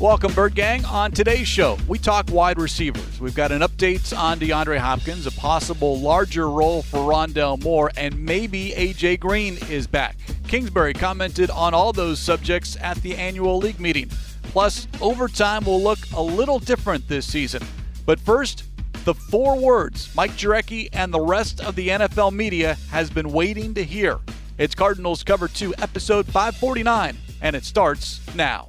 Welcome, Bird Gang. On today's show, we talk wide receivers. We've got an update on DeAndre Hopkins, a possible larger role for Rondale Moore, and maybe AJ Green is back. Kingsbury commented on all those subjects at the annual league meeting. Plus, overtime will look a little different this season. But first, the four words Mike Jurecki and the rest of the NFL media has been waiting to hear. It's Cardinals Cover 2, episode 549, and it starts now.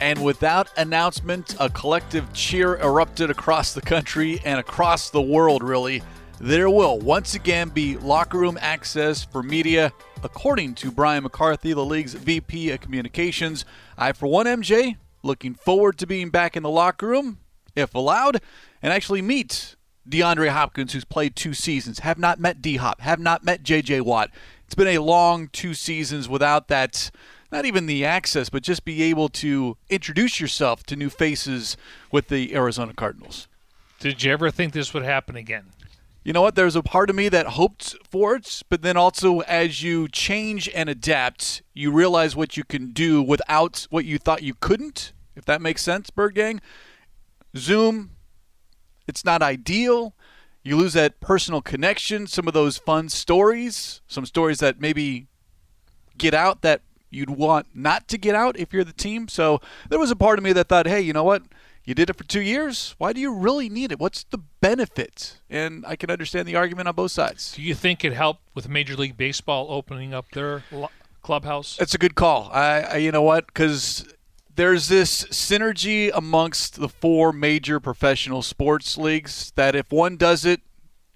and without announcement, a collective cheer erupted across the country and across the world, really. There will once again be locker room access for media, according to Brian McCarthy, the league's VP of Communications. I, for one, MJ, looking forward to being back in the locker room, if allowed, and actually meet DeAndre Hopkins, who's played two seasons. Have not met D Hop, have not met JJ Watt. It's been a long two seasons without that not even the access, but just be able to introduce yourself to new faces with the Arizona Cardinals. Did you ever think this would happen again? You know what? There's a part of me that hoped for it, but then also as you change and adapt, you realize what you can do without what you thought you couldn't, if that makes sense, Bird Gang. Zoom, it's not ideal. You lose that personal connection, some of those fun stories, some stories that maybe get out that you'd want not to get out if you're the team. So there was a part of me that thought, hey, you know what? You did it for two years. Why do you really need it? What's the benefit? And I can understand the argument on both sides. Do you think it helped with Major League Baseball opening up their clubhouse? That's a good call. I, I you know what? Because there's this synergy amongst the four major professional sports leagues that if one does it,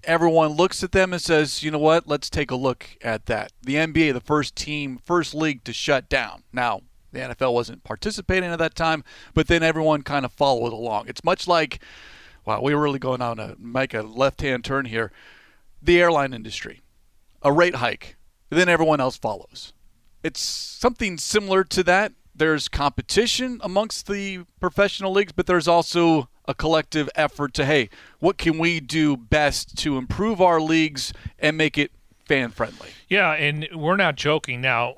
everyone looks at them and says, you know what, let's take a look at that. The NBA, the first team, first league to shut down. Now, the NFL wasn't participating at that time, but then everyone kind of followed along. It's much like, wow, we're really going on to make a left hand turn here. The airline industry, a rate hike, then everyone else follows. It's something similar to that. There's competition amongst the professional leagues, but there's also a collective effort to, hey, what can we do best to improve our leagues and make it fan friendly? Yeah, and we're not joking now.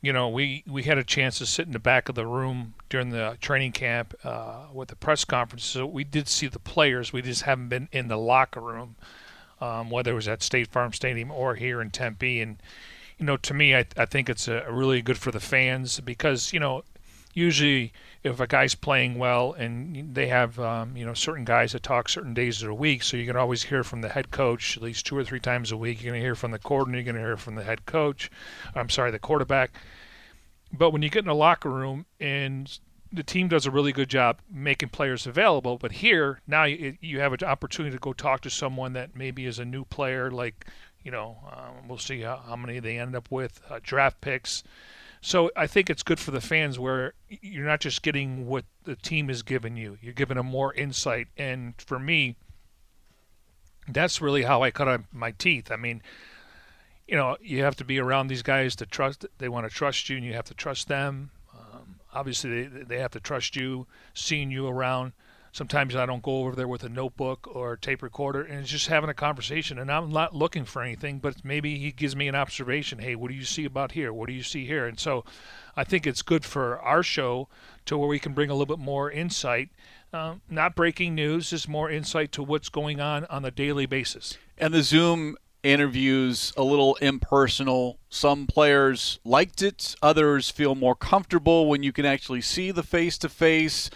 You know, we, we had a chance to sit in the back of the room during the training camp uh, with the press conference. So we did see the players. We just haven't been in the locker room, um, whether it was at State Farm Stadium or here in Tempe. And, you know, to me, I, I think it's a, really good for the fans because, you know, usually if a guy's playing well and they have um, you know certain guys that talk certain days of the week, so you can always hear from the head coach at least two or three times a week. You're going to hear from the coordinator, you're going to hear from the head coach. I'm sorry, the quarterback. But when you get in the locker room and the team does a really good job making players available, but here now you, you have an opportunity to go talk to someone that maybe is a new player, like you know, um, we'll see how, how, many they end up with, uh, draft picks. So I think it's good for the fans where you're not just getting what the team is giving you, you're giving them more insight. And for me, that's really how I cut my teeth. I mean, you know, you have to be around these guys to trust. They want to trust you, and you have to trust them. Um, obviously, they, they have to trust you, seeing you around. Sometimes I don't go over there with a notebook or a tape recorder and it's just having a conversation. And I'm not looking for anything, but maybe he gives me an observation. Hey, what do you see about here? What do you see here? And so I think it's good for our show to where we can bring a little bit more insight. Um, not breaking news, just more insight to what's going on on a daily basis. And the Zoom interviews a little impersonal. Some players liked it, others feel more comfortable when you can actually see the face to face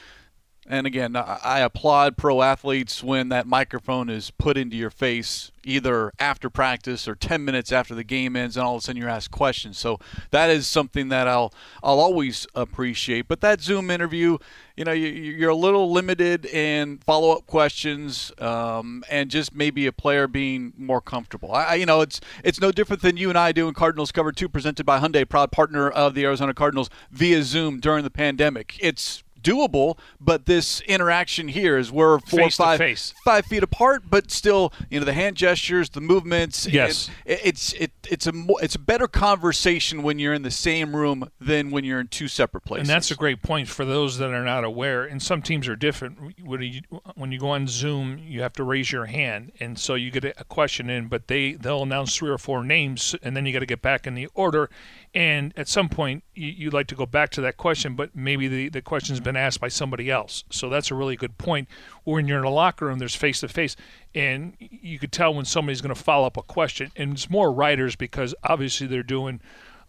And again, I applaud pro athletes when that microphone is put into your face, either after practice or 10 minutes after the game ends, and all of a sudden you're asked questions. So that is something that I'll I'll always appreciate. But that Zoom interview, you know, you're a little limited in follow up questions, um, and just maybe a player being more comfortable. I, you know, it's it's no different than you and I doing Cardinals Cover Two, presented by Hyundai, proud partner of the Arizona Cardinals, via Zoom during the pandemic. It's doable, but this interaction here is we're four face five, face. five feet apart, but still, you know, the hand gestures, the movements. Yes, it, it's it, it's a it's a better conversation when you're in the same room than when you're in two separate places. And that's a great point for those that are not aware. And some teams are different. When you, when you go on Zoom, you have to raise your hand, and so you get a question in, but they they'll announce three or four names, and then you got to get back in the order. And at some point, you, you'd like to go back to that question, but maybe the, the question's been asked by somebody else. So that's a really good point. or When you're in a locker room, there's face to face, and you could tell when somebody's going to follow up a question. And it's more writers because obviously they're doing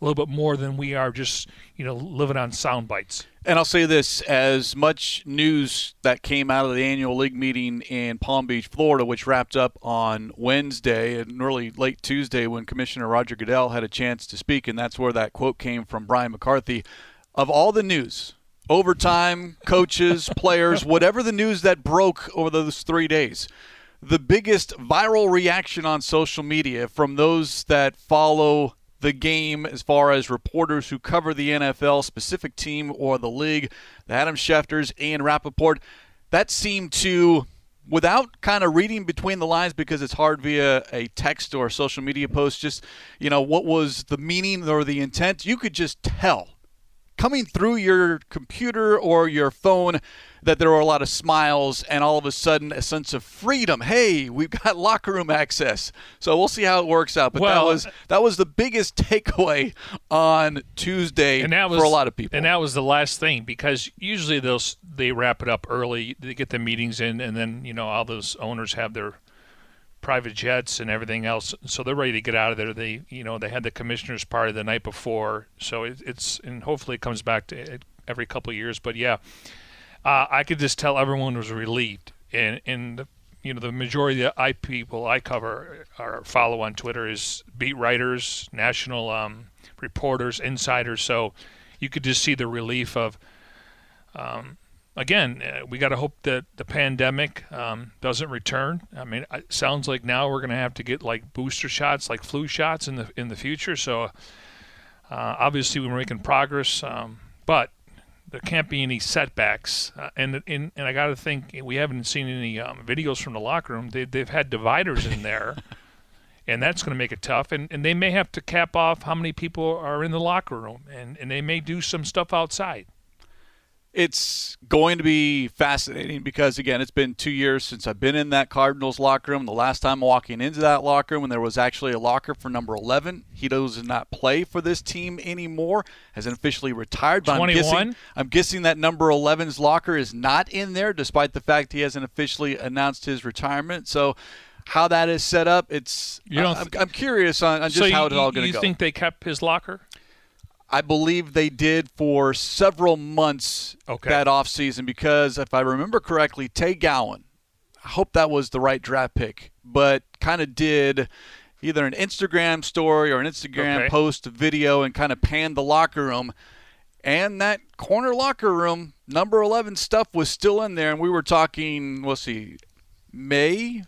a little bit more than we are just, you know, living on sound bites. And I'll say this as much news that came out of the annual league meeting in Palm Beach, Florida, which wrapped up on Wednesday and early late Tuesday when Commissioner Roger Goodell had a chance to speak. And that's where that quote came from Brian McCarthy. Of all the news, overtime, coaches, players, whatever the news that broke over those three days, the biggest viral reaction on social media from those that follow the game as far as reporters who cover the NFL, specific team, or the league. The Adam Schefters, Ian Rapoport, that seemed to, without kind of reading between the lines because it's hard via a text or a social media post, just, you know, what was the meaning or the intent, you could just tell coming through your computer or your phone that there were a lot of smiles and all of a sudden a sense of freedom. Hey, we've got locker room access. So we'll see how it works out. But well, that was that was the biggest takeaway on Tuesday and that was, for a lot of people. And that was the last thing because usually they'll they wrap it up early. They get the meetings in, and then you know all those owners have their private jets and everything else, so they're ready to get out of there. They, you know, they had the commissioners party the night before, so it, it's and hopefully it comes back to it every couple of years. But yeah, uh, I could just tell everyone was relieved, and and the, you know the majority of the I people I cover or follow on Twitter is beat writers, national um, reporters, insiders. So you could just see the relief of. Um, again, uh, we got to hope that the pandemic um, doesn't return. I mean, it sounds like now we're going to have to get like booster shots, like flu shots in the in the future. So uh, obviously we're making progress, um, but there can't be any setbacks. Uh, and, and and I got to think we haven't seen any um, videos from the locker room. They, they've had dividers in there. and that's going to make it tough. And, and they may have to cap off how many people are in the locker room, and, and they may do some stuff outside it's going to be fascinating because again it's been two years since i've been in that cardinals locker room. The last time walking into that locker room when there was actually a locker for number 11 he does not play for this team anymore has officially retired but 21? I'm, guessing, I'm guessing that number 11's locker is not in there despite the fact he hasn't officially announced his retirement. So how that is set up it's you know, I'm, I'm, curious on, on just so how it's all going to go. you think they kept his locker I believe they did for several months okay. that offseason because if I remember correctly, Tay Gowan, I hope that was the right draft pick, but kind of did either an Instagram story or an Instagram okay. post video and kind of panned the locker room. And that corner locker room, number 11 stuff was still in there. And we were talking, we'll see, May,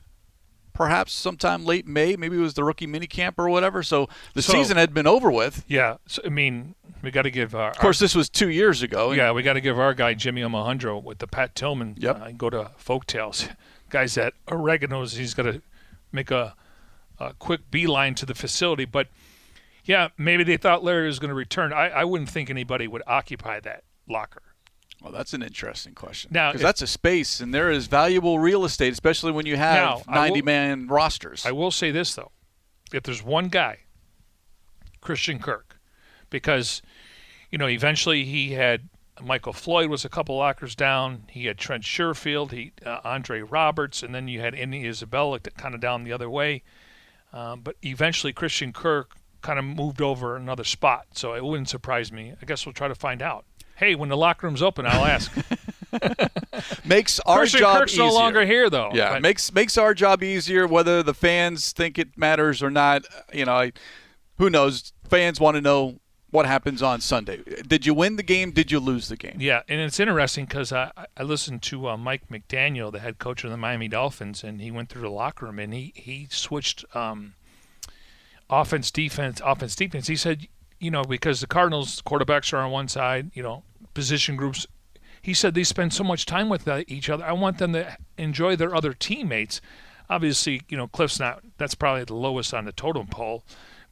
perhaps sometime late May. Maybe it was the rookie minicamp or whatever. So the so, season had been over with. Yeah, so, I mean, we got to give. Our, of course, our, this was two years ago. Yeah, we got to give our guy Jimmy Omahundro with the Pat Tillman. Yep. Uh, go to Folktales. Guys that oregano's. He's got to make a, a quick beeline to the facility, but. Yeah, maybe they thought Larry was going to return. I, I wouldn't think anybody would occupy that locker. Well, that's an interesting question. Now, because that's a space, and there is valuable real estate, especially when you have now, ninety-man rosters. I will say this though: if there's one guy, Christian Kirk, because you know eventually he had Michael Floyd was a couple lockers down. He had Trent Sherfield, he uh, Andre Roberts, and then you had Andy Isabella kind of down the other way. Um, but eventually, Christian Kirk kind of moved over another spot, so it wouldn't surprise me. I guess we'll try to find out hey, when the locker room's open, I'll ask. makes our Christian job Kirk's easier. no longer here, though. Yeah, But- makes makes our job easier. Whether the fans think it matters or not, you know, I, who knows? Fans want to know what happens on Sunday. Did you win the game? Did you lose the game? Yeah, and it's interesting because I, I listened to uh, Mike McDaniel, the head coach of the Miami Dolphins, and he went through the locker room and he he switched um, offense, defense, offense, defense. He said, you know, because the Cardinals quarterbacks are on one side, you know, position groups. He said they spend so much time with each other. I want them to enjoy their other teammates. Obviously, you know, Cliff's not. That's probably the lowest on the totem pole.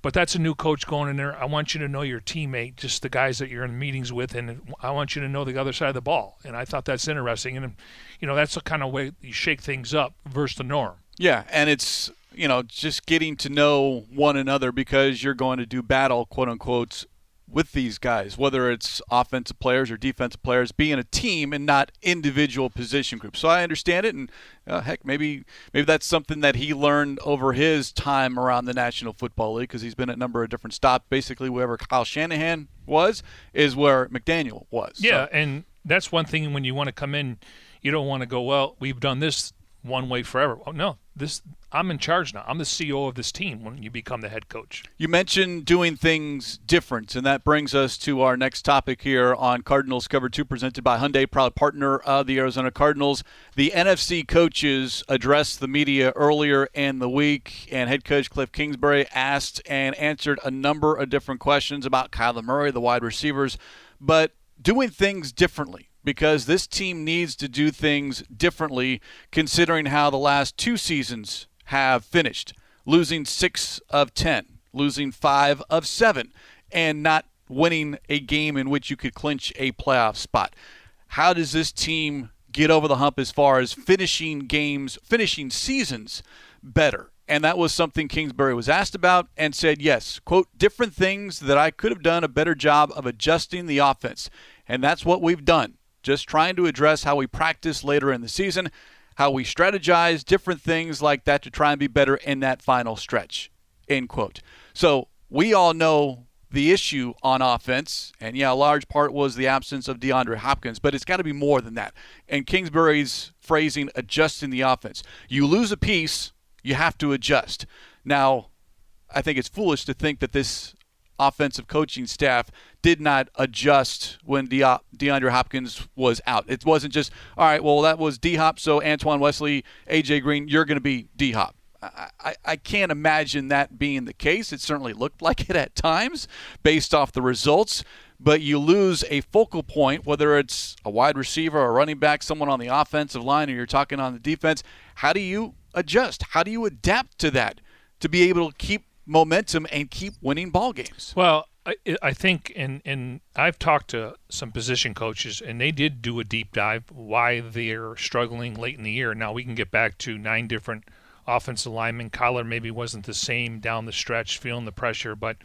But that's a new coach going in there. I want you to know your teammate, just the guys that you're in meetings with, and I want you to know the other side of the ball. And I thought that's interesting. And you know, that's the kind of way you shake things up versus the norm. Yeah, and it's you know just getting to know one another because you're going to do battle, quote unquote, with these guys, whether it's offensive players or defensive players, being a team and not individual position groups. So I understand it, and uh, heck, maybe maybe that's something that he learned over his time around the National Football League because he's been at a number of different stops. Basically, wherever Kyle Shanahan was is where McDaniel was. Yeah, So- and that's one thing when you want to come in, you don't want to go, well, we've done this one way forever. Oh, no, this I'm in charge now. I'm the CEO of this team when you become the head coach. You mentioned doing things different, and that brings us to our next topic here on Cardinals Cover 2, presented by Hyundai, proud partner of the Arizona Cardinals. The NFC coaches addressed the media earlier in the week, and head coach Cliff Kingsbury asked and answered a number of different questions about Kyler Murray, the wide receivers, but doing things differently because this team needs to do things differently considering how the last two seasons have finished losing six of 10, losing five of seven, and not winning a game in which you could clinch a playoff spot. How does this team get over the hump as far as finishing games, finishing seasons better? And that was something Kingsbury was asked about and said, yes, quote, different things that I could have done a better job of adjusting the offense. And that's what we've done. Just trying to address how we practice later in the season, how we strategize, different things like that to try and be better in that final stretch. End quote. So we all know the issue on offense, and yeah, a large part was the absence of DeAndre Hopkins, but it's got to be more than that. And Kingsbury's phrasing, adjusting the offense. You lose a piece, you have to adjust. Now, I think it's foolish to think that this offensive coaching staff did not adjust when De- DeAndre Hopkins was out. It wasn't just, all right, well, that was D Hop, so Antoine Wesley, AJ Green, you're going to be D Hop. I, I, can't imagine that being the case. It certainly looked like it at times based off the results. But you lose a focal point, whether it's a wide receiver, a running back, someone on the offensive line, or you're talking on the defense. How do you adjust? How do you adapt to that to be able to keep momentum and keep winning ball games? Well, I, I think, and and I've talked to some position coaches, and they did do a deep dive why they're struggling late in the year. Now we can get back to nine different offensive linemen. Kyler maybe wasn't the same down the stretch, feeling the pressure, but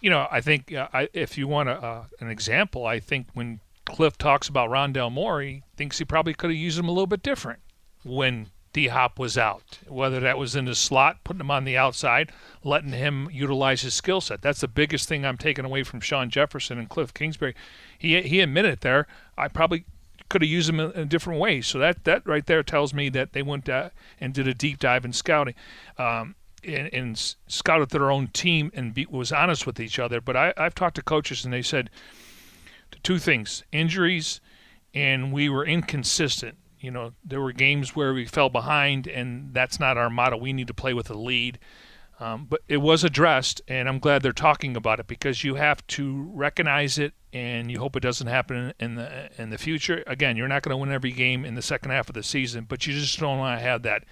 you know, I think uh, I, if you want a, uh, an example, I think when Cliff talks about Rondale Moore, he thinks he probably could have used him a little bit different when D Hop was out, whether that was in the slot, putting him on the outside, letting him utilize his skill set. That's the biggest thing I'm taking away from Shawn Jefferson and Cliff Kingsbury. He he admitted there, I probably could have used him in a different way. So that that right there tells me that they went uh, and did a deep dive in scouting. Um, and, and scouted their own team and be, was honest with each other. But I, I've talked to coaches and they said two things: injuries, and we were inconsistent. You know, there were games where we fell behind, and that's not our model. We need to play with a lead. Um, but it was addressed, and I'm glad they're talking about it because you have to recognize it, and you hope it doesn't happen in the in the future. Again, you're not going to win every game in the second half of the season, but you just don't want to have that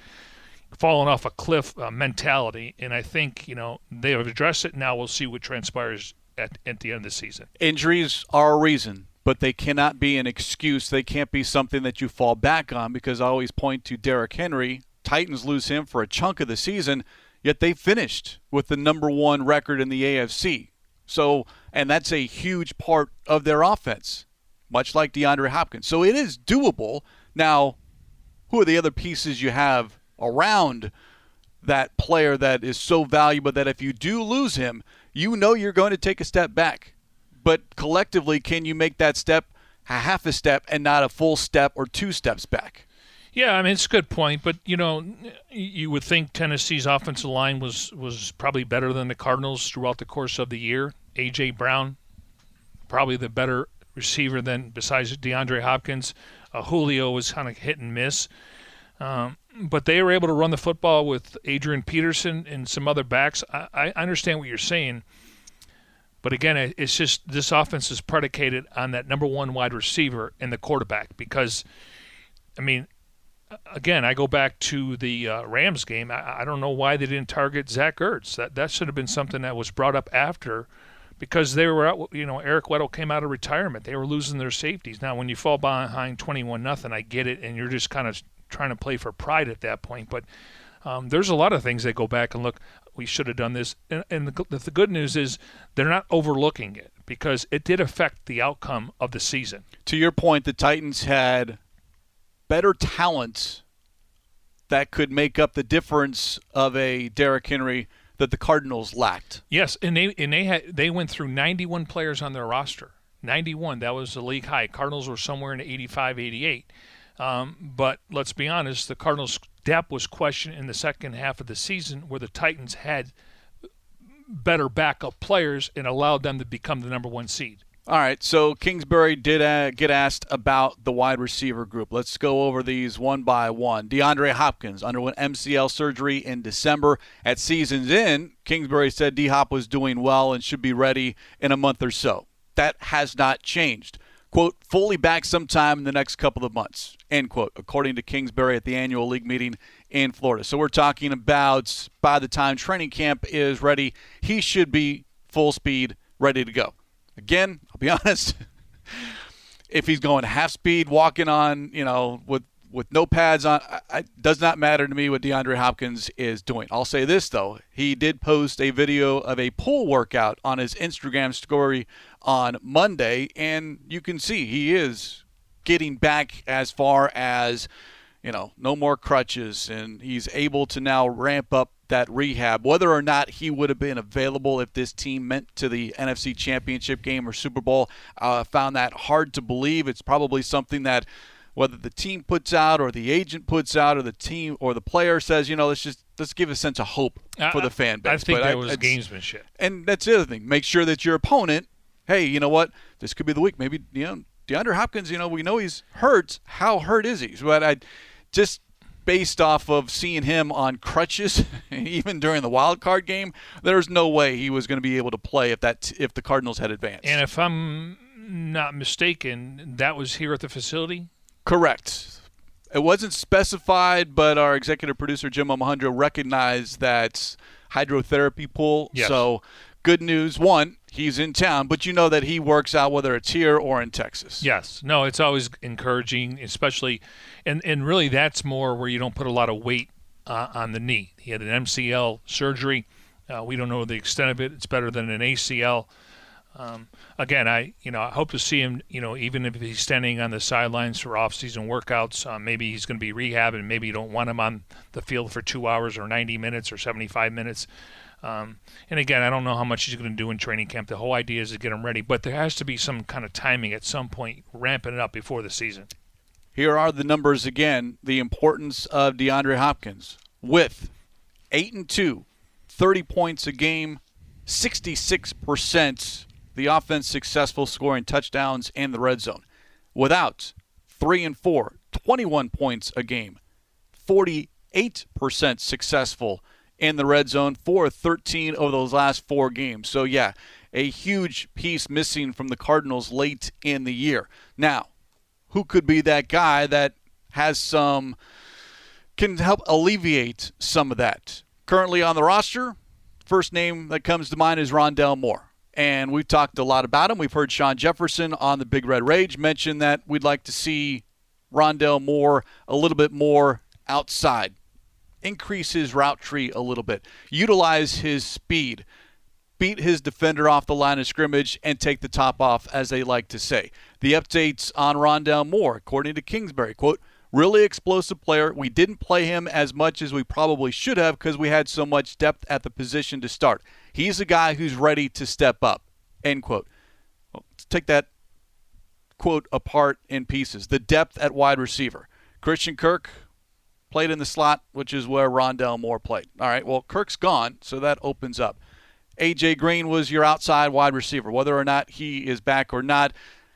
falling off a cliff uh, mentality. And I think you know they have addressed it. Now we'll see what transpires at at the end of the season. Injuries are a reason, but they cannot be an excuse. They can't be something that you fall back on because I always point to Derrick Henry. Titans lose him for a chunk of the season, yet they finished with the number one record in the AFC. So, and that's a huge part of their offense, much like DeAndre Hopkins. So it is doable. Now, who are the other pieces you have around that player that is so valuable that if you do lose him, you know you're going to take a step back. But collectively, can you make that step? a half a step and not a full step or two steps back. Yeah, I mean it's a good point, but you know, you would think Tennessee's offensive line was was probably better than the Cardinals throughout the course of the year. AJ Brown, probably the better receiver than besides DeAndre Hopkins. Uh, Julio was kind of hit and miss, um, but they were able to run the football with Adrian Peterson and some other backs. I, I understand what you're saying, but again, it's just this offense is predicated on that number one wide receiver and the quarterback because, I mean again, I go back to the uh, Rams game. I, I, don't know why they didn't target Zach Ertz. That that should have been something that was brought up after, because they were out. You know, Eric Weddle came out of retirement. They were losing their safeties. Now, when you fall behind twenty-one nothing, I get it, and you're just kind of trying to play for pride at that point. But um, there's a lot of things that go back and look. We should have done this, and, and the, the good news is they're not overlooking it because it did affect the outcome of the season. To your point, the Titans had better talent that could make up the difference of a Derrick Henry that the Cardinals lacked. Yes, and they and they had they went through 91 players on their roster. 91, that was the league high. Cardinals were somewhere in 85, 88. Um, but let's be honest, the Cardinals' depth was questioned in the second half of the season, where the Titans had better backup players and allowed them to become the number one seed. All right, so Kingsbury did uh, get asked about the wide receiver group. Let's go over these one by one. DeAndre Hopkins underwent MCL surgery in December. At season's end, Kingsbury said D Hop was doing well and should be ready in a month or so. That has not changed. Quote, fully back sometime in the next couple of months, end quote, according to Kingsbury at the annual league meeting in Florida. So we're talking about by the time training camp is ready, he should be full speed, ready to go. Again, I'll be honest. if he's going half speed, walking on, you know, with with no pads on, it does not matter to me what DeAndre Hopkins is doing. I'll say this though, he did post a video of a pull workout on his Instagram story on Monday, and you can see he is getting back as far as you know, no more crutches, and he's able to now ramp up that rehab. Whether or not he would have been available if this team meant to the NFC Championship game or Super Bowl, I uh, found that hard to believe. It's probably something that whether the team puts out or the agent puts out or the team or the player says, you know, let's just let's give a sense of hope for the fan base. I think but that I, was gamesmanship. And that's the other thing. Make sure that your opponent, hey, you know what, this could be the week. Maybe you know DeAndre Hopkins. You know, we know he's hurt. How hurt is he? But I just based off of seeing him on crutches, even during the wild card game, there's no way he was going to be able to play if that if the Cardinals had advanced. And if I'm not mistaken, that was here at the facility. Correct. It wasn't specified, but our executive producer Jim Omahundro recognized that hydrotherapy pool. Yes. So good news. One, he's in town, but you know that he works out whether it's here or in Texas. Yes. No, it's always encouraging, especially, and, and really that's more where you don't put a lot of weight uh, on the knee. He had an MCL surgery. Uh, we don't know the extent of it. It's better than an ACL. Um, again, I you know I hope to see him. You know, even if he's standing on the sidelines for off-season workouts, uh, maybe he's going to be rehab, and maybe you don't want him on the field for two hours or 90 minutes or 75 minutes. Um, and again, I don't know how much he's going to do in training camp. The whole idea is to get him ready, but there has to be some kind of timing at some point, ramping it up before the season. Here are the numbers again. The importance of DeAndre Hopkins with eight and two, 30 points a game, 66 percent the offense successful scoring touchdowns in the red zone. Without three and four, 21 points a game, 48 percent successful in the red zone, 4 13 over those last four games. So, yeah, a huge piece missing from the Cardinals late in the year. Now, who could be that guy that has some, can help alleviate some of that? Currently on the roster, first name that comes to mind is Rondale Moore. And we've talked a lot about him. We've heard Shawn Jefferson on the Big Red Rage mention that we'd like to see Rondale Moore a little bit more outside increase his route tree a little bit, utilize his speed, beat his defender off the line of scrimmage, and take the top off, as they like to say. The updates on Rondale Moore, according to Kingsbury, quote, really explosive player. We didn't play him as much as we probably should have because we had so much depth at the position to start. He's a guy who's ready to step up, end quote. Well, let's take that quote apart in pieces. The depth at wide receiver. Christian Kirk played in the slot, which is where Rondale Moore played. All right, well, Kirk's gone, so that opens up. AJ Green was your outside wide receiver. Whether or not he is back or not,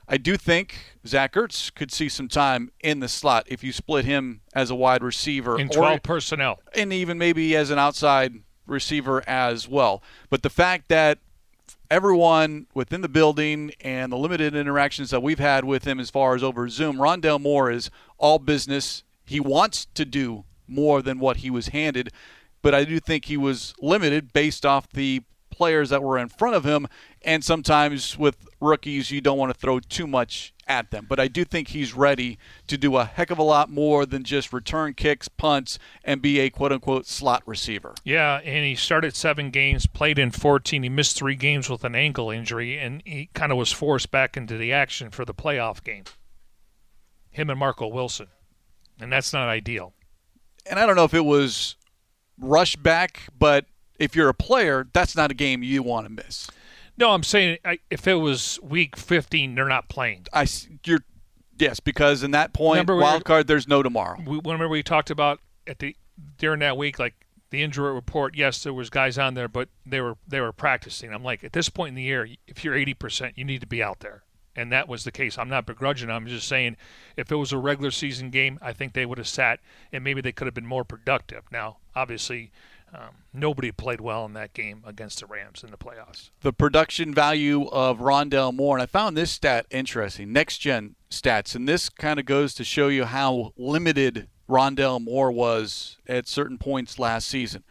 I do think Zach Ertz could see some time in the slot if you split him as a wide receiver in 12 or, personnel, and even maybe as an outside receiver as well. But the fact that everyone within the building and the limited interactions that we've had with him as far as over Zoom, Rondale Moore is all business. He wants to do more than what he was handed, but I do think he was limited based off the players that were in front of him. And sometimes with rookies, you don't want to throw too much at them. But I do think he's ready to do a heck of a lot more than just return kicks, punts, and be a quote unquote slot receiver. Yeah, and he started seven games, played in 14. He missed three games with an ankle injury, and he kind of was forced back into the action for the playoff game. Him and Marco Wilson. And that's not ideal. And I don't know if it was rush back, but if you're a player, that's not a game you want to miss. No, I'm saying if it was week 15, they're not playing. I you're yes, because in that point, remember wild we, card, there's no tomorrow. We, remember we talked about at the during that week, like the injury report. Yes, there was guys on there, but they were they were practicing. I'm like, at this point in the year, if you're 80 percent, you need to be out there, and that was the case. I'm not begrudging. I'm just saying, if it was a regular season game, I think they would have sat, and maybe they could have been more productive. Now, obviously um, nobody played well in that game against the Rams in the playoffs. The production value of Rondale Moore, and I found this stat interesting. Next gen stats, and this kind of goes to show you how limited Rondale Moore was at certain points last season.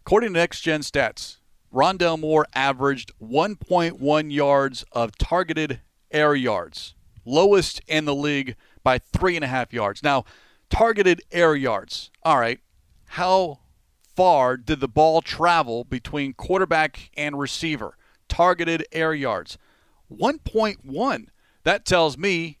According to Next Gen Stats, Rondale Moore averaged 1.1 yards of targeted air yards, lowest in the league by three and a half yards. Now, targeted air yards. All right, how far did the ball travel between quarterback and receiver? Targeted air yards. 1.1. That tells me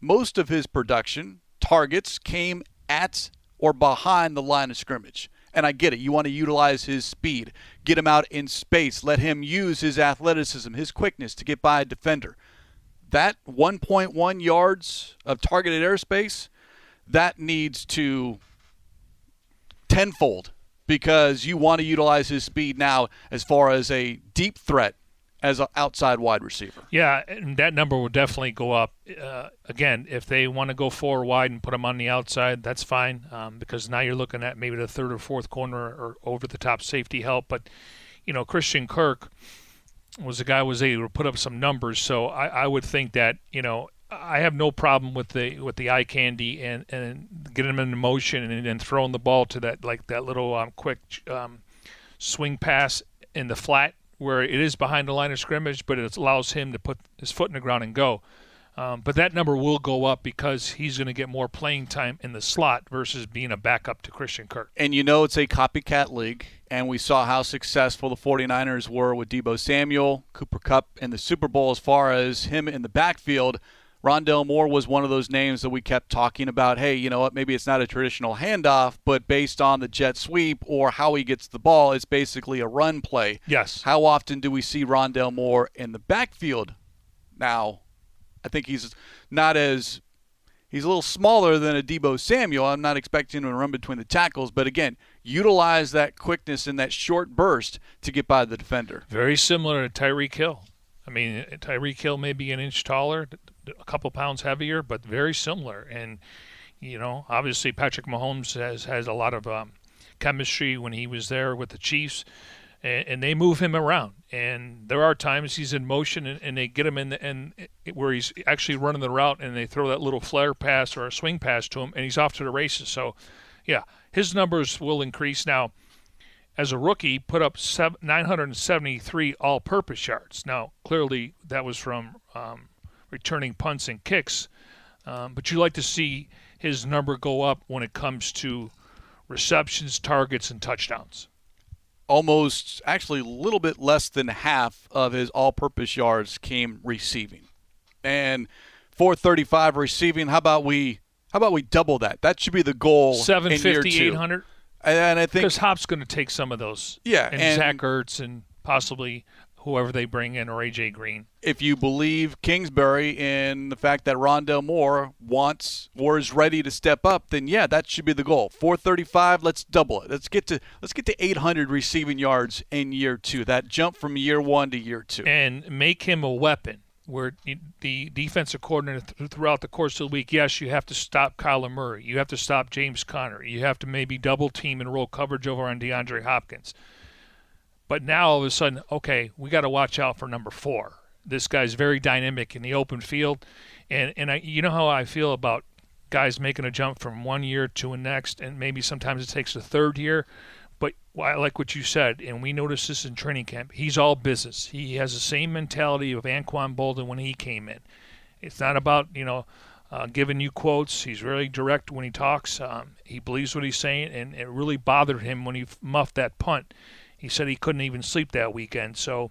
most of his production targets came at or behind the line of scrimmage. And I get it. You want to utilize his speed, get him out in space, let him use his athleticism, his quickness to get by a defender. That 1.1 yards of targeted airspace, that needs to tenfold because you want to utilize his speed now as far as a deep threat as an outside wide receiver. Yeah, and that number will definitely go up. Uh, again, if they want to go four wide and put him on the outside, that's fine um, because now you're looking at maybe the third or fourth corner or over the top safety help. But you know, Christian Kirk was a guy who was able to put up some numbers, so I, I would think that you know I have no problem with the with the eye candy and, and getting them in motion and, and throwing the ball to that like that little um, quick um, swing pass in the flat where it is behind the line of scrimmage, but it allows him to put his foot in the ground and go. Um, but that number will go up because he's going to get more playing time in the slot versus being a backup to Christian Kirk. And you know it's a copycat league, and we saw how successful the 49ers were with Deebo Samuel, Cooper Kupp, in the Super Bowl as far as him in the backfield – Rondale Moore was one of those names that we kept talking about. Hey, you know what? Maybe it's not a traditional handoff, but based on the jet sweep or how he gets the ball, it's basically a run play. Yes. How often do we see Rondale Moore in the backfield? Now, I think he's not as he's a little smaller than a Deebo Samuel. I'm not expecting him to run between the tackles, but again, utilize that quickness in that short burst to get by the defender. Very similar to Tyreek Hill. I mean, Tyreek Hill may be an inch taller, a couple pounds heavier, but very similar. And you know, obviously Patrick Mahomes has has a lot of um, chemistry when he was there with the Chiefs, and, and, they move him around. And there are times he's in motion, and, and they get him in the and where he's actually running the route, and they throw that little flare pass or a swing pass to him, and he's off to the races. So, yeah, his numbers will increase now as a rookie, put up 973 all purpose yards. Now, clearly, that was from um, returning punts and kicks, um, but you like to see his number go up when it comes to receptions, targets, and touchdowns. Almost, actually, a little bit less than half of his all purpose yards came receiving. And 435 receiving, how about we. How about we double that? That should be the goal. 750, 800. And I think because Hop's going to take some of those. Yeah, and, and Zach Ertz and possibly whoever they bring in or AJ Green. If you believe Kingsbury in the fact that Rondale Moore wants or is ready to step up, then yeah, that should be the goal. 435, let's double it. Let's get to let's get to 800 receiving yards in year 2. That jump from year 1 to year 2. And make him a weapon where the defensive coordinator th- throughout the course of the week, yes, you have to stop Kyler Murray. You have to stop James Conner. You have to maybe double team and roll coverage over on DeAndre Hopkins. But now all of a sudden, okay, we got to watch out for number four. This guy's very dynamic in the open field, and and I, you know how I feel about guys making a jump from one year to the next, and maybe sometimes it takes a third year. But I like what you said, and we noticed this in training camp. He's all business. He has the same mentality of Anquan Boldin when he came in. It's not about you know uh, giving you quotes. He's really direct when he talks. Um, he believes what he's saying, and it really bothered him when he muffed that punt. He said he couldn't even sleep that weekend. So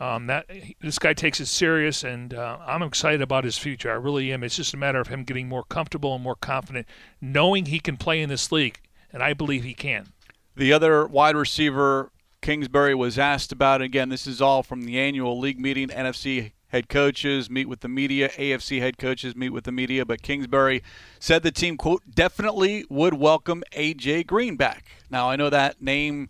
um, that this guy takes it serious, and uh, I'm excited about his future. I really am. It's just a matter of him getting more comfortable and more confident, knowing he can play in this league, and I believe he can. The other wide receiver Kingsbury was asked about. Again, this is all from the annual league meeting. NFC head coaches meet with the media. AFC head coaches meet with the media. But Kingsbury said the team, quote, definitely would welcome A.J. Green back. Now, I know that name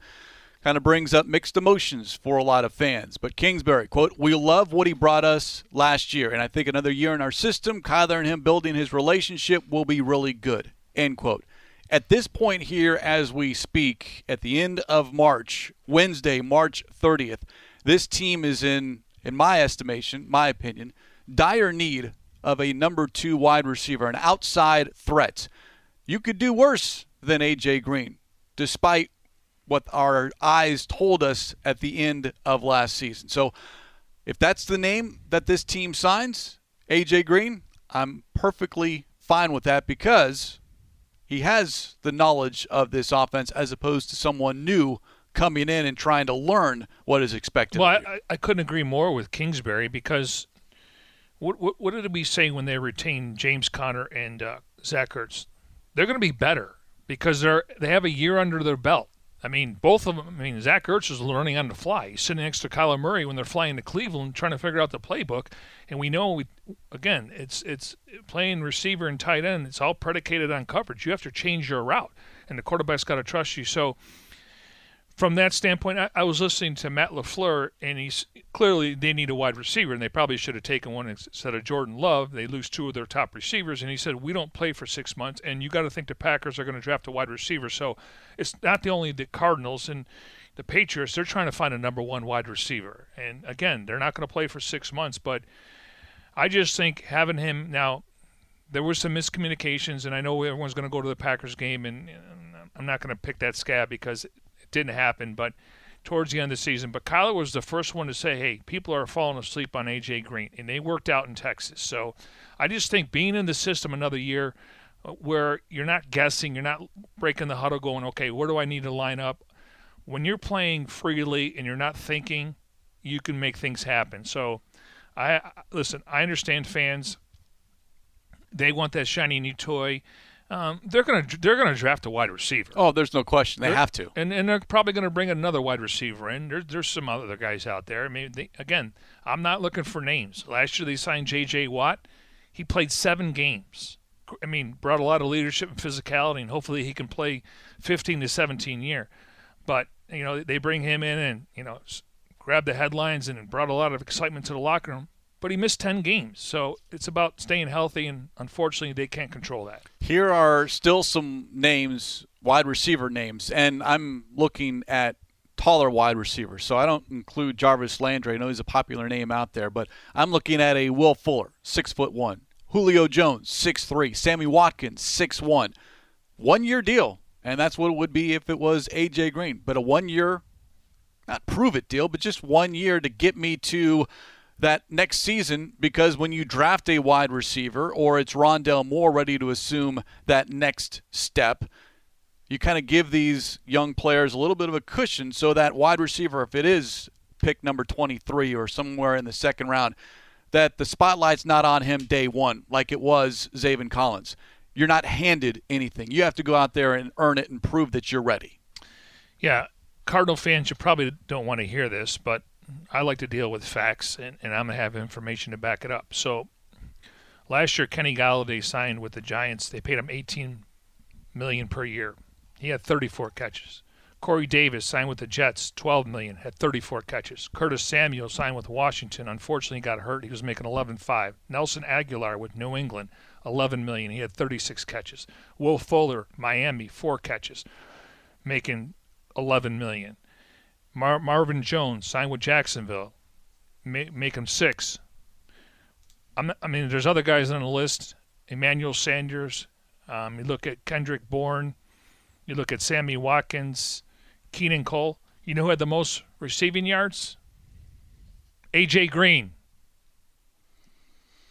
kind of brings up mixed emotions for a lot of fans. But Kingsbury, quote, we love what he brought us last year. And I think another year in our system, Kyler and him building his relationship will be really good, end quote. At this point here, as we speak, at the end of March, Wednesday, March 30th, this team is in, in my estimation, my opinion, dire need of a number two wide receiver, an outside threat. You could do worse than A.J. Green, despite what our eyes told us at the end of last season. So if that's the name that this team signs, AJ Green, I'm perfectly fine with that because he has the knowledge of this offense as opposed to someone new coming in and trying to learn what is expected. Well, I, I, couldn't agree more with Kingsbury because what, what, what did we say when they retained James Conner and uh, Zach Ertz? They're going to be better because they're they have a year under their belt. I mean, both of them. I mean, Zach Ertz is learning on the fly. He's sitting next to Kyler Murray when they're flying to Cleveland, trying to figure out the playbook. And we know, we, again, it's it's playing receiver and tight end. It's all predicated on coverage. You have to change your route, and the quarterback's got to trust you. So from that standpoint, I, I, was listening to Matt LaFleur, and he's clearly they need a wide receiver, and they probably should have taken one instead of Jordan Love. They lose two of their top receivers, and he said, We don't play for six months, and you got to think the Packers are going to draft a wide receiver. So it's not the only the Cardinals and the Patriots, they're trying to find a number one wide receiver. And again, they're not going to play for six months, but I just think having him now, there were some miscommunications, and I know everyone's going to go to the Packers game, and, and I'm not going to pick that scab because didn't happen, but towards the end of the season. But Kyler was the first one to say, hey, people are falling asleep on A.J. Green, and they worked out in Texas. So I just think being in the system another year uh, where you're not guessing, you're not breaking the huddle going, okay, where do I need to line up? When you're playing freely and you're not thinking, you can make things happen. So I listen, I understand fans they want that shiny new toy. Um, they're gonna they're gonna draft a wide receiver. Oh, there's no question. They they're, have to, and and they're probably gonna bring another wide receiver in. There's there's some other guys out there. I mean, they, again, I'm not looking for names. Last year they signed J.J. Watt. He played seven games. I mean, brought a lot of leadership and physicality, and hopefully he can play 15 to 17 year. But you know, they bring him in and you know, grab the headlines and brought a lot of excitement to the locker room but he missed 10 games. So it's about staying healthy, and unfortunately, they can't control that. Here are still some names, wide receiver names, and I'm looking at taller wide receivers. So I don't include Jarvis Landry. I know he's a popular name out there, but I'm looking at a Will Fuller, six foot one. Julio Jones, six three. Sammy Watkins, six one. One year deal, and that's what it would be if it was AJ Green. But a one year, not prove it deal, but just one year to get me to that next season because when you draft a wide receiver or it's Rondale Moore ready to assume that next step, you kind of give these young players a little bit of a cushion so that wide receiver, if it is pick number 23 or somewhere in the second round, that the spotlight's not on him day one like it was Zaven Collins. You're not handed anything. You have to go out there and earn it and prove that you're ready. Yeah, Cardinal fans, you probably don't want to hear this, but I like to deal with facts, and, and I'm gonna have information to back it up. So, last year Kenny Golladay signed with the Giants. They paid him 18 million per year. He had 34 catches. Corey Davis signed with the Jets, 12 million, had 34 catches. Curtis Samuel signed with Washington, unfortunately got hurt. He was making 11.5. Nelson Agholor with New England, 11 million. He had 36 catches. Will Fuller, Miami, four catches, making 11 million. Mar- Marvin Jones signed with Jacksonville, make, make him six. I'm, I mean, there's other guys on the list. Emmanuel Sanders. Um, you look at Kendrick Bourne. You look at Sammy Watkins, Keelan Cole. You know who had the most receiving yards? AJ Green.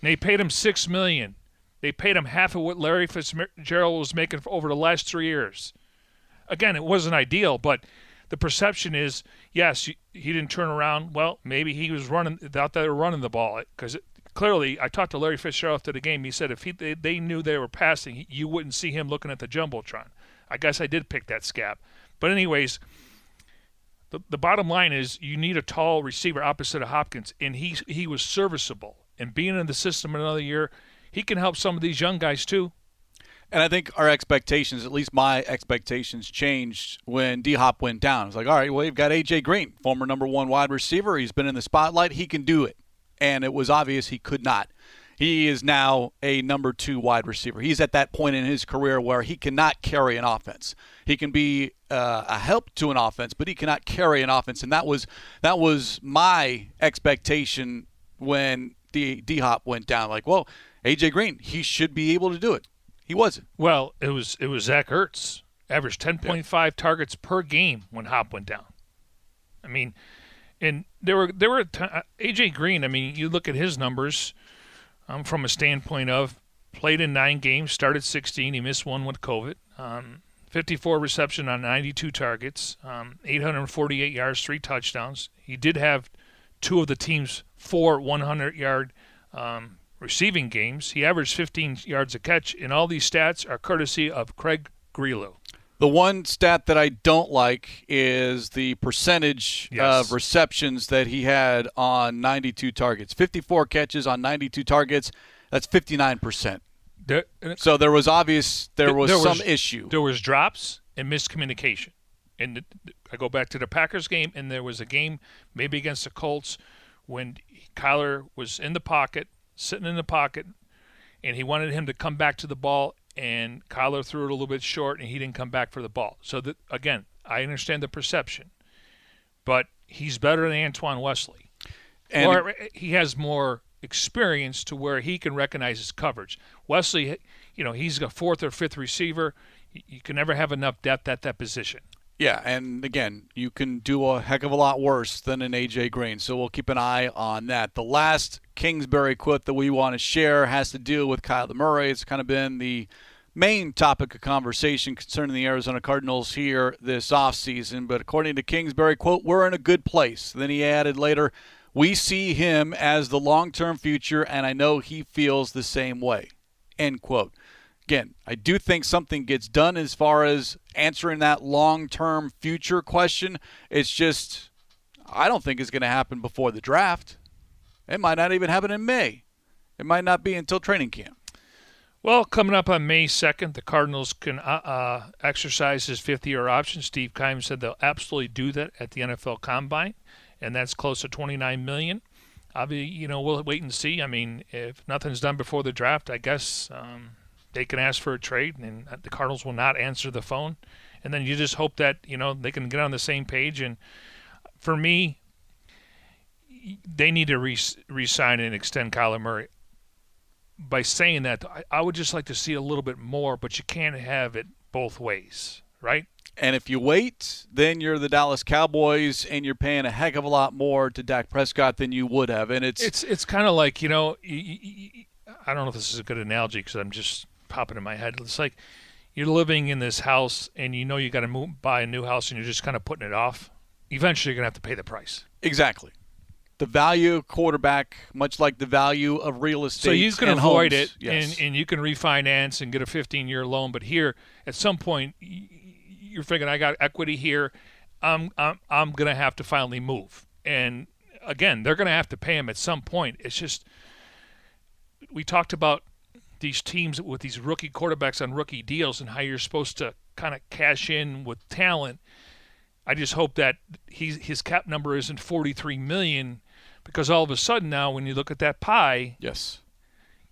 They paid him six million. They paid him half of what Larry Fitzgerald was making over the last three years. Again, it wasn't ideal, but the perception is yes, he didn't turn around. Well, maybe he was running out there running the ball because clearly I talked to Larry Fitzgerald after the game. He said if he, they, they knew they were passing, you wouldn't see him looking at the jumbotron. I guess I did pick that scab. But anyways, the, the bottom line is you need a tall receiver opposite of Hopkins, and he he was serviceable. And being in the system another year, he can help some of these young guys too. And I think our expectations, at least my expectations, changed when D Hop went down. It's like, all right, well, you've got AJ Green, former number one wide receiver. He's been in the spotlight. He can do it. And it was obvious he could not. He is now a number two wide receiver. He's at that point in his career where he cannot carry an offense. He can be uh, a help to an offense, but he cannot carry an offense. And that was that was my expectation when D Hop went down. Like, well, AJ Green, he should be able to do it. He wasn't. Well, it was it was Zach Ertz averaged 10.5 yep. targets per game when Hop went down. I mean, and there were there were t- uh, AJ Green. I mean, you look at his numbers um, from a standpoint of played in nine games, started 16. He missed one with COVID. Um, 54 reception on 92 targets, um, 848 yards, three touchdowns. He did have two of the team's four 100-yard um, receiving games. He averaged 15 yards a catch, and all these stats are courtesy of Craig Grialou. The one stat that I don't like is the percentage yes. of receptions that he had on 92 targets. 54 catches on 92 targets. That's 59%. There, so there was obvious there was there some was, issue. There was drops and miscommunication. And I go back to the Packers game, and there was a game maybe against the Colts when Kyler was in the pocket, sitting in the pocket, and he wanted him to come back to the ball, and Kyler threw it a little bit short, and he didn't come back for the ball. So that again, I understand the perception, but he's better than Antoine Wesley, and or he has more experience to where he can recognize his coverage. Wesley, you know, he's a fourth or fifth receiver. You can never have enough depth at that position. Yeah, and again, you can do a heck of a lot worse than an AJ Green. So we'll keep an eye on that. The last Kingsbury quote that we want to share has to do with Kyler Murray. It's kind of been the main topic of conversation concerning the Arizona Cardinals here this offseason. But according to Kingsbury, quote, we're in a good place. Then he added later, we see him as the long-term future, and I know he feels the same way, end quote. Again, I do think something gets done as far as answering that long-term future question. It's just, I don't think it's going to happen before the draft. It might not even happen in May. It might not be until training camp. Well, coming up on May 2nd, the Cardinals can uh, uh, exercise his fifth year option. Steve Keim said they'll absolutely do that at the NFL Combine, and that's close to $29 million. Obviously, you know, we'll wait and see. I mean, if nothing's done before the draft, I guess um, they can ask for a trade, and uh, the Cardinals will not answer the phone. And then you just hope that, you know, they can get on the same page. And for me, they need to re- sign and extend Kyler Murray by saying that, I, I would just like to see a little bit more, but you can't have it both ways, right? And if you wait, then you're the Dallas Cowboys, and you're paying a heck of a lot more to Dak Prescott than you would have. And it's it's it's kind of like you know, I don't know if this is a good analogy because I'm just popping in my head. It's like you're living in this house, and you know you got to buy a new house, and you're just kind of putting it off. Eventually, you're gonna have to pay the price. Exactly the value of quarterback, much like the value of real estate. So you can avoid homes. it, yes. and, and you can refinance and get a 15-year loan. But here, at some point, you're thinking, I got equity here. I'm I'm I'm gonna have to finally move, and again, they're going to have to pay him at some point. It's just we talked about these teams with these rookie quarterbacks on rookie deals and how you're supposed to kind of cash in with talent. I just hope that he's, his cap number isn't 43 million because all of a sudden now when you look at that pie, Yes.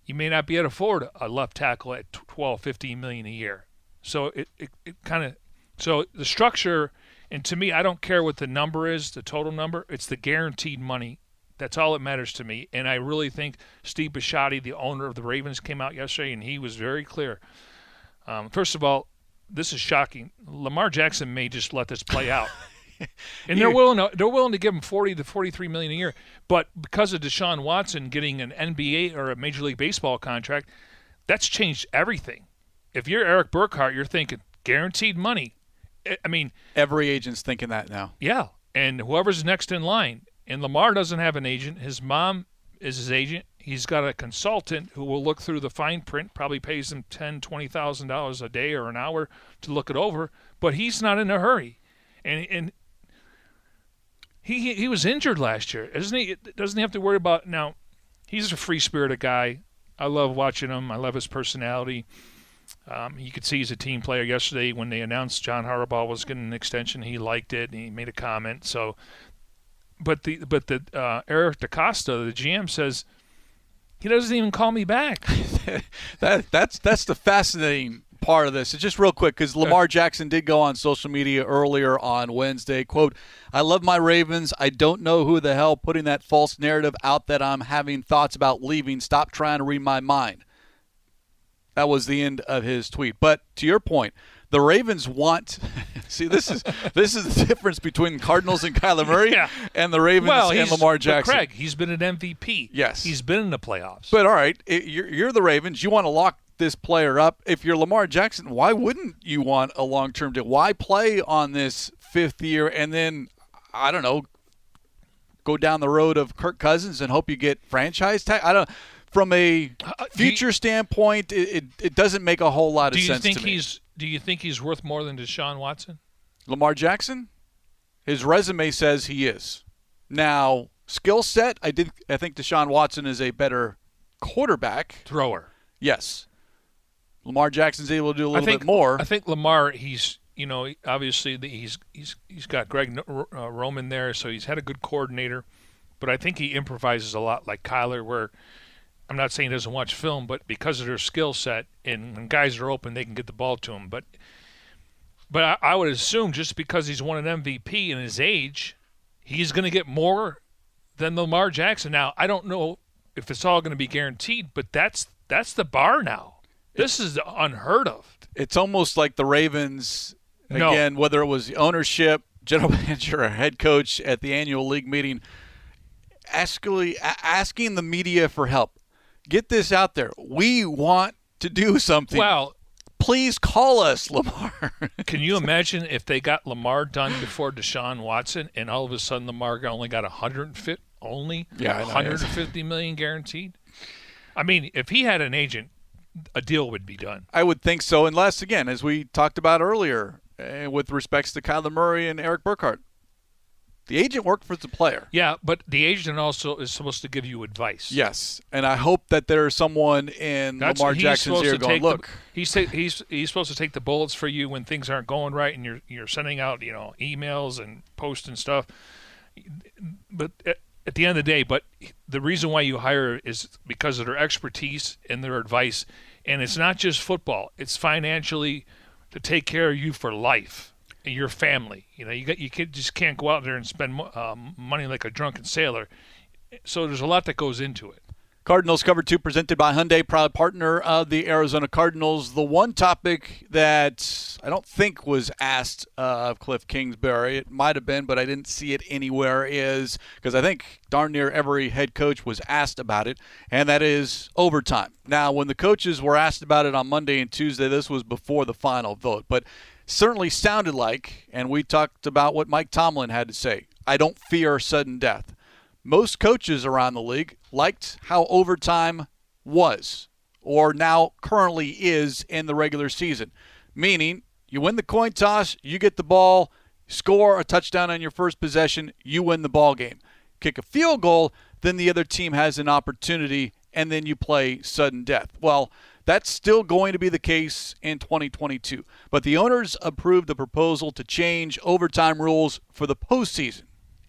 you may not be able to afford a left tackle at 12, 15 million a year. So it, it, it kind of so the structure and to me I don't care what the number is, the total number, it's the guaranteed money. That's all that matters to me. And I really think Steve Bisciotti, the owner of the Ravens, came out yesterday and he was very clear. Um, first of all, this is shocking. Lamar Jackson may just let this play out. And they're willing to they're willing to give him forty to forty three million a year, but because of Deshaun Watson getting an NBA or a Major League Baseball contract, that's changed everything. If you're Erik Burkhardt, you're thinking guaranteed money. I mean, Every agent's thinking that now. yeah, and whoever's next in line. And Lamar doesn't have an agent. His mom is his agent. He's got a consultant who will look through the fine print, probably pays him ten, twenty thousand dollars a day or an hour to look it over. But he's not in a hurry, and and he he- was injured last year, doesn't he? Doesn't he have to worry about now? He's a free spirited guy. I love watching him. I love his personality. Um, you could see he's a team player. Yesterday, when they announced John Harbaugh was getting an extension, he liked it and he made a comment. So, but the but the uh, Eric DeCosta, the GM, says he doesn't even call me back. that that's that's the fascinating part of this. It's just real quick because Lamar Jackson did go on social media earlier on Wednesday. "Quote: I love my Ravens. I don't know who the hell putting that false narrative out that I'm having thoughts about leaving. Stop trying to read my mind." That was the end of his tweet. But to your point, the Ravens want. See, this is this is the difference between Cardinals and Kyler Murray Yeah. and the Ravens well, and Lamar Jackson. Craig, he's been an MVP. Yes. he's been in the playoffs. But all right, it, you're, you're the Ravens. You want to lock this player up. If you're Lamar Jackson, why wouldn't you want a long term deal? Why play on this fifth year and then, I don't know, go down the road of Kirk Cousins and hope you get franchise tag? I don't. From a Uh, you- future standpoint, it, it, it doesn't make a whole lot of sense. do you think to me. he's do you think he's worth more than Deshaun Watson? Lamar Jackson, his resume says he is. Now, skill set, I did. I think Deshaun Watson is a better quarterback. Thrower. Yes. Lamar Jackson's able to do a little think bit more. I think Lamar, he's you know obviously the- he's he's he's got Greg uh, Roman there, so he's had a good coordinator. But I think he improvises a lot like Kyler, where I'm not saying he doesn't watch film, but because of their skill set and when guys are open, they can get the ball to him. But but I, I would assume just because he's won an MVP in his age, he's going to get more than Lamar Jackson. Now I don't know if it's all going to be guaranteed, but that's that's the bar now. This is unheard of. it's almost like the Ravens, No. again, whether it was ownership, general manager, or head coach at the annual league meeting, asking, asking the media for help. Get this out there. We want to do something. Well, Please call us, Lamar. Can you imagine if they got Lamar done before Deshaun Watson, and all of a sudden Lamar only got 150, only Yeah, I know, 150 million guaranteed? I mean, if he had an agent, a deal would be done. I would think so, unless, again, as we talked about earlier, uh, with respects to Kyler Murray and Erik Burkhardt, the agent worked for the player. Yeah, but the agent also is supposed to give you advice. Yes, and I hope that there's someone in That's, Lamar Jackson's ear going, "Look, the, he's, he's he's supposed to take the bullets for you when things aren't going right, and you're you're sending out you know emails and posts and stuff. But at, at the end of the day, but the reason why you hire is because of their expertise and their advice, and it's not just football; it's financially to take care of you for life your family. You know, you got you can, just can't go out there and spend um, money like a drunken sailor. So there's a lot that goes into it. Cardinals cover two presented by Hyundai, proud partner of the Arizona Cardinals. The one topic that I don't think was asked uh, of Cliff Kingsbury, it might have been, but I didn't see it anywhere, is because I think darn near every head coach was asked about it, and that is overtime. Now, when the coaches were asked about it on Monday and Tuesday, this was before the final vote, but certainly sounded like, and we talked about what Mike Tomlin had to say I don't fear sudden death most coaches around the league liked how overtime was, or now currently is in the regular season. Meaning, you win the coin toss, you get the ball, score a touchdown on your first possession, you win the ball game. kick a field goal, then the other team has an opportunity, and then you play sudden death. Well, that's still going to be the case in 2022. But the owners approved the proposal to change overtime rules for the postseason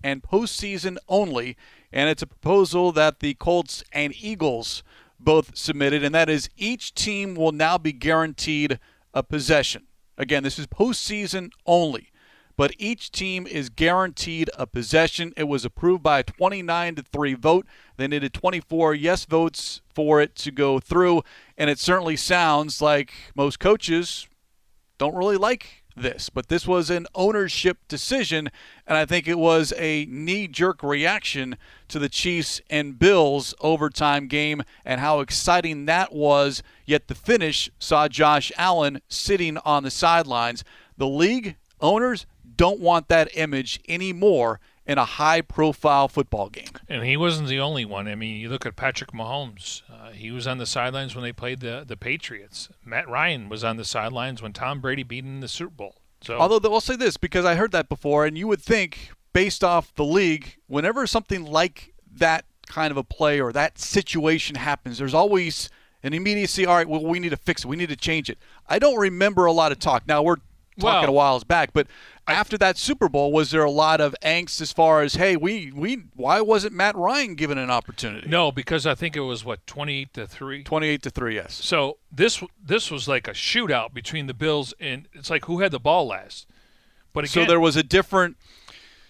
and postseason only. And it's a proposal that the Colts and Eagles both submitted, and that is each team will now be guaranteed a possession. Again, this is postseason only but each team is guaranteed a possession. It was approved by a 29 to 3 vote. They needed 24 yes votes for it to go through, and it certainly sounds like most coaches don't really like this, but this was an ownership decision, and I think it was a knee jerk reaction to the Chiefs and Bills overtime game and how exciting that was. Yet the finish saw Josh Allen sitting on the sidelines. The league owners don't want that image anymore in a high profile football game. And he wasn't the only one. I mean, you look at Patrick Mahomes. Uh, he was on the sidelines when they played the, the Patriots. Matt Ryan was on the sidelines when Tom Brady beat him in the Super Bowl. So, Although I'll say this because I heard that before, and you would think, based off the league, whenever something like that kind of a play or that situation happens, there's always an immediacy. All right, well, we need to fix it. We need to change it. I don't remember a lot of talk. Now we're talking Well, a whiles back, but after that Super Bowl, was there a lot of angst as far as, hey, we we why wasn't Matt Ryan given an opportunity? no, because I think it was what twenty eight to three. Twenty-eight to three, yes. So this this was like a shootout between the Bills and it's like who had the ball last. But again, So there was a different.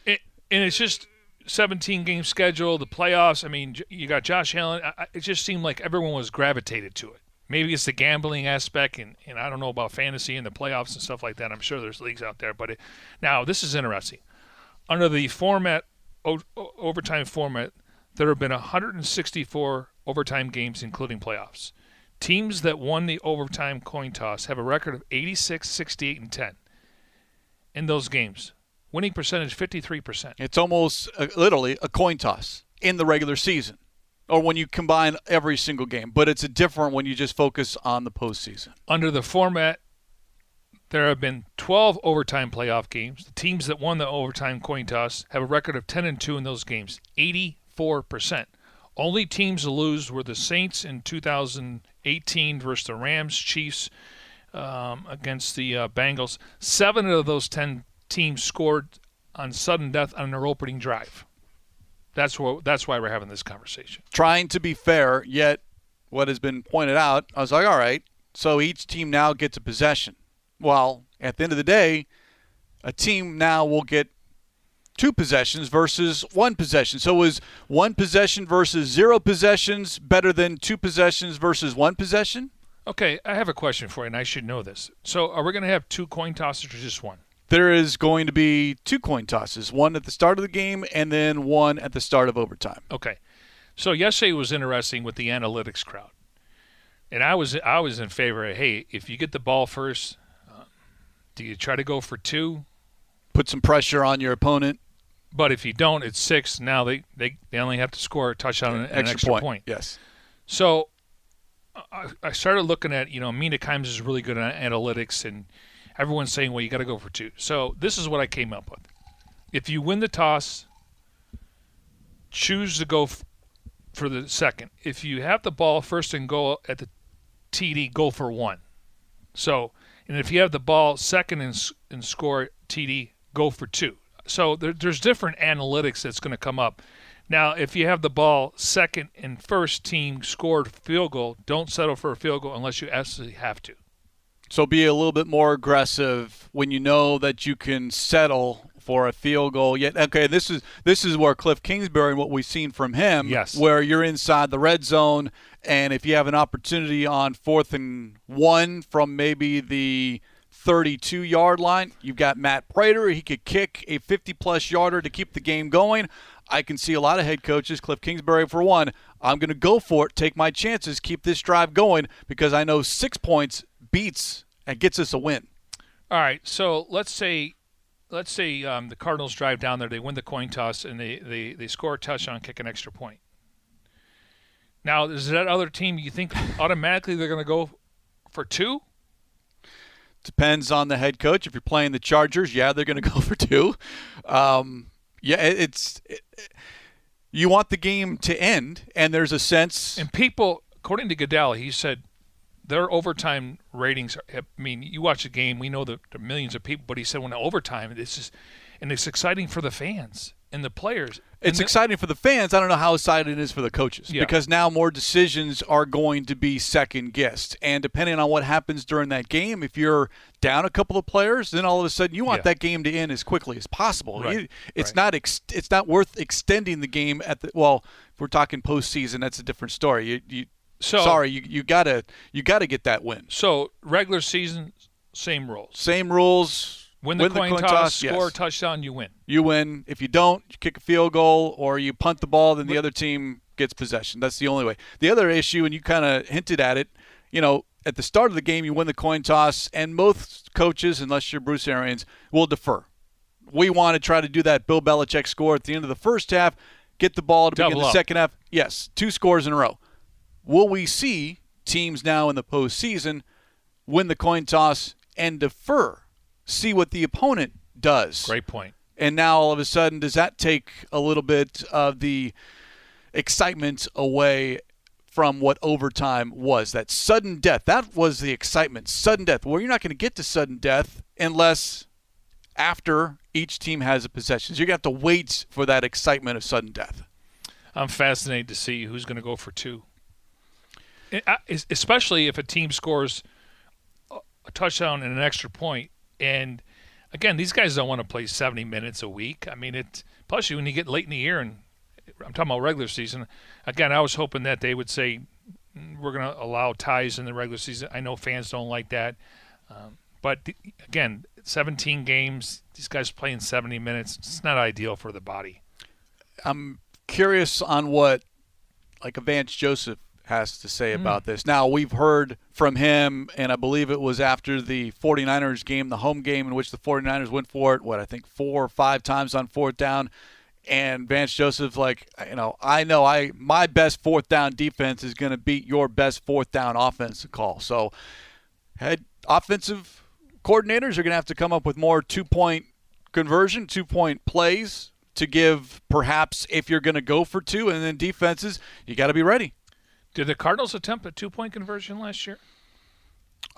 it, and it's just 17 game schedule, the playoffs. I mean, you got Josh Allen. I- it just seemed like everyone was gravitated to it. Maybe it's the gambling aspect, and, and I don't know about fantasy and the playoffs and stuff like that. I'm sure there's leagues out there, but it, now this is interesting. Under the format, o- overtime format, there have been 164 overtime games, including playoffs. Teams that won the overtime coin toss have a record of 86, 68, and 10 in those games. Winning percentage 53%. It's almost uh, literally a coin toss in the regular season, or when you combine every single game. But it's a different when you just focus on the postseason. Under the format, there have been 12 overtime playoff games. The teams that won the overtime coin toss have a record of 10 and 2 in those games, 84%. Only teams to lose were the Saints in 2018 versus the Rams, Chiefs um, against the uh, Bengals. Seven of those 10 teams scored on sudden death on their opening drive. That's why, that's why we're having this conversation. Trying to be fair, yet what has been pointed out, I was like, all right, so each team now gets a possession. Well, at the end of the day, a team now will get two possessions versus one possession. So is one possession versus zero possessions better than two possessions versus one possession? Okay, I have a question for you, and I should know this. So, are we going to have two coin tosses or just one? There is going to be two coin tosses, one at the start of the game and then one at the start of overtime. Okay. So yesterday was interesting with the analytics crowd, and I was I was in favor of hey, if you get the ball first, uh, do you try to go for two? Put some pressure on your opponent. But if you don't, it's six. Now they, they, they only have to score a touchdown and an extra, point. Yes. So I, I started looking at, you know, Mina Kimes is really good at analytics, and everyone's saying, well, you got to go for two. So this is what I came up with. If you win the toss, choose to go f- for the second. If you have the ball first and goal at the TD, go for one. So, and if you have the ball second and, and score TD, go for two. So there, there's different analytics that's going to come up. Now, if you have the ball second and first team scored field goal, don't settle for a field goal unless you absolutely have to. So be a little bit more aggressive when you know that you can settle for a field goal. Yet, okay, this is this is where Cliff Kingsbury and what we've seen from him, Yes. where you're inside the red zone, and if you have an opportunity on fourth and one from maybe the 32 yard line, you've got Matt Prater. He could kick a 50 plus yarder to keep the game going. I can see a lot of head coaches, Cliff Kingsbury for one. I'm going to go for it, take my chances, keep this drive going because I know six points beats and gets us a win. All right, so let's say, let's say um, the Cardinals drive down there, they win the coin toss, and they, they, they score a touchdown, kick an extra point. Now, is that other team you think automatically they're going to go for two? Depends on the head coach. If you're playing the Chargers, yeah, they're going to go for two. Um, yeah, it, it's it, you want the game to end, and there's a sense. And people, according to Goodell, he said their overtime ratings. Are, I mean, you watch the game, we know that there are millions of people, but he said when overtime, this is, and it's exciting for the fans and the players. It's and exciting for the fans. I don't know how exciting it is for the coaches Yeah. because now more decisions are going to be second guessed. And depending on what happens during that game, if you're down a couple of players, then all of a sudden you want Yeah. that game to end as quickly as possible. Right. You- it's Right. not ex- it's not worth extending the game at the well. If we're talking postseason, that's a different story. You, you So- sorry, you, you gotta you gotta get that win. So regular season, same rules. Same rules. Win the, coin, toss, yes. score a touchdown, you win. you win. If you don't, you kick a field goal or you punt the ball, then the other team gets possession. That's the only way. The other issue, and you kind of hinted at it, you know, at the start of the game, you win the coin toss, and most coaches, unless you're Bruce Arians, will defer. We want to try to do that Bill Belichick score at the end of the first half, get the ball to begin Double the up. second half. Yes, two scores in a row. Will we see teams now in the postseason win the coin toss and defer? See what the opponent does. Great point. And now all of a sudden, does that take a little bit of the excitement away from what overtime was? That sudden death. That was the excitement. Sudden death. Well, you're not going to get to sudden death unless after each team has a possession. So you're going to have to wait for that excitement of sudden death. I'm fascinated to see who's going to go for two. Especially if a team scores a a touchdown and an extra point. And again, these guys don't want to play 70 minutes a week. I mean, it. Plus, you when you get late in the year, and I'm talking about regular season. Again, I was hoping that they would say "Mm, we're going to allow ties in the regular season. I know fans don't like that, um, but the, again, 17 games. These guys playing 70 minutes. It's not ideal for the body. I'm curious on what like Vance Joseph has to say hmm. about this. Now, we've heard from him, and I believe it was after the 49ers game, the home game in which the 49ers went for it, what, I think four or five times on fourth down. And Vance Joseph, like, you know, I know I my best fourth down defense is going to beat your best fourth down offensive call. So, head offensive coordinators are going to have to come up with more two point conversion, two point plays to give perhaps if you're going to go for two, and then defenses, you got to be ready. Did the Cardinals attempt a two point conversion last year?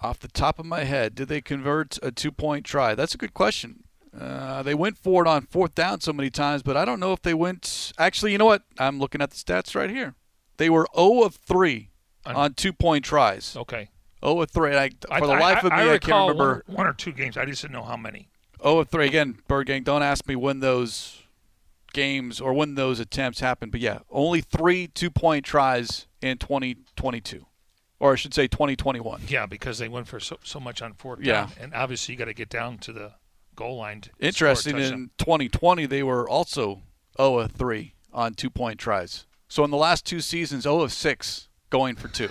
Off the top of my head, did they convert a two point try? That's a good question. Uh, they went for it on fourth down so many times, but I don't know if they went. Actually, you know what? I'm looking at the stats right here. They were 0 of 3 On- on two point tries. Okay. 0 of 3. I, for I, the life of me, I, I, can't remember. One, or, one or two games. I just didn't know how many. 0 of 3. Again, Bird Gang, don't ask me when those games or when those attempts happened. But yeah, only three two point tries in 2022. Or I should say 2021. Yeah, because they went for so, so much on fourth Yeah. down, and obviously you got to get down to the goal line. To Interesting, in 2020, they were also 0 of 3 on two point tries. So in the last two seasons, 0 of 6 going for two.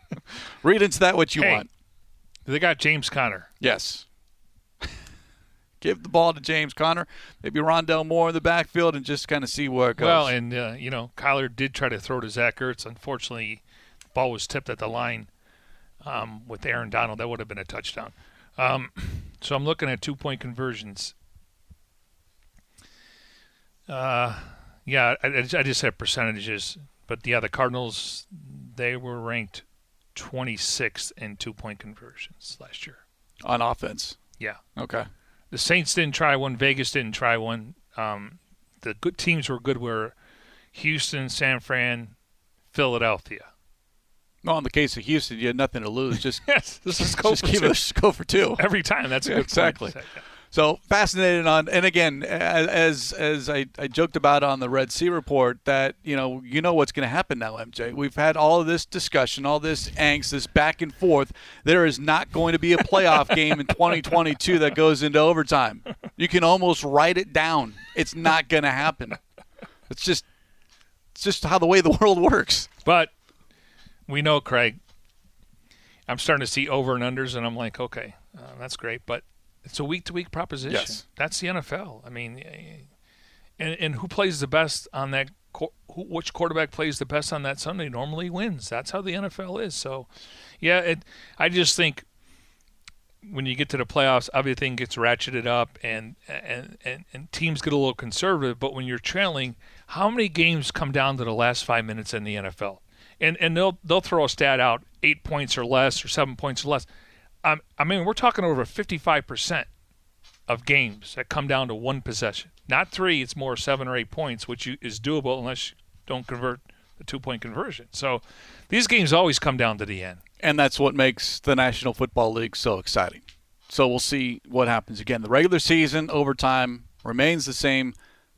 Read into that what you Hey. want. They got James Conner. Yes. Give the ball to James Conner, maybe Rondale Moore in the backfield, and just kind of see where it goes. Well, and uh, you know Kyler did try to throw to Zach Ertz. Unfortunately, the ball was tipped at the line um, with Aaron Donald. That would have been a touchdown. Um, so I'm looking at two point conversions. Uh, yeah, I, I just- I just have percentages, but yeah, the Cardinals they were ranked 26th in two point conversions last year. on offense. Yeah. Okay. The Saints didn't try one. Vegas didn't try one. Um, the good teams were good. Were Houston, San Fran, Philadelphia. Well, in the case of Houston, you had nothing to lose. Just Yes, this is go just for two. it, go for two. every time. That's Yeah, exactly. So fascinated on, and again, as as I, I joked about on the Red Sea report, that you know you know what's going to happen now, MJ. We've had all of this discussion, all this angst, this back and forth. There is not going to be a playoff game in 2022 that goes into overtime. You can almost write it down. It's not going to happen. It's just it's just how the way the world works. But we know, Craig. I'm starting to see over and unders, and I'm like, okay, uh, that's great, but it's a week to week proposition. Yes. That's the NFL. I mean, and and who plays the best on that? Who, which quarterback plays the best on that Sunday normally wins. That's how the NFL is. So, yeah, it. I just think when you get to the playoffs, everything gets ratcheted up, and and and, and teams get a little conservative. But when you're trailing, How many games come down to the last five minutes in the NFL? And and they'll they'll throw a stat out eight points or less or seven points or less. I mean, we're talking over 55 percent of games that come down to one possession. Not three, it's more seven or eight points, which you, is doable unless you don't convert the two point conversion. So these games always come down to the end. And that's what makes the National Football League so exciting. So we'll see what happens again. The regular season, overtime remains the same.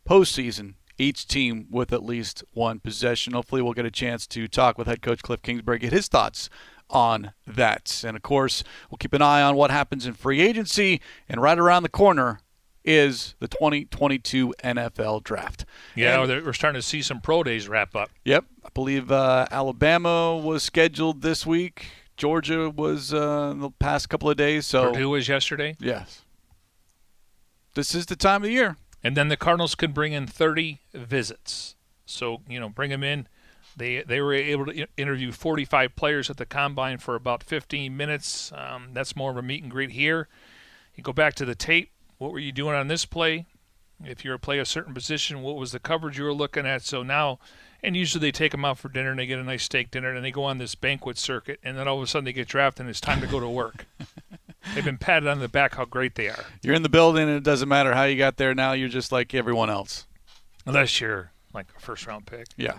Postseason, each team with at least one possession. Hopefully, we'll get a chance to talk with head coach Cliff Kingsbury, get his thoughts on that. And of course, we'll keep an eye on what happens in free agency. And right around the corner is the 2022 NFL Draft. Yeah, And- we're starting to see some pro days wrap up. Yep, I believe uh, Alabama was scheduled this week. Georgia was uh, the past couple of days. So Purdue was yesterday. yes, this is the time of the year. And then the Cardinals could bring in 30 visits. So, you know, bring them in. They, they were able to interview 45 players at the combine for about 15 minutes. Um, that's more of a meet and greet here. You go back to the tape. What were you doing on this play? If you're a play a certain position, what was the coverage you were looking at? So now, and usually they take them out for dinner and they get a nice steak dinner and they go on this banquet circuit. And then all of a sudden they get drafted and it's time to go to work. They've been patted on the back how great they are. You're in the building, and it doesn't matter how you got there. Now you're just like everyone else. Unless you're like a first round pick. Yeah.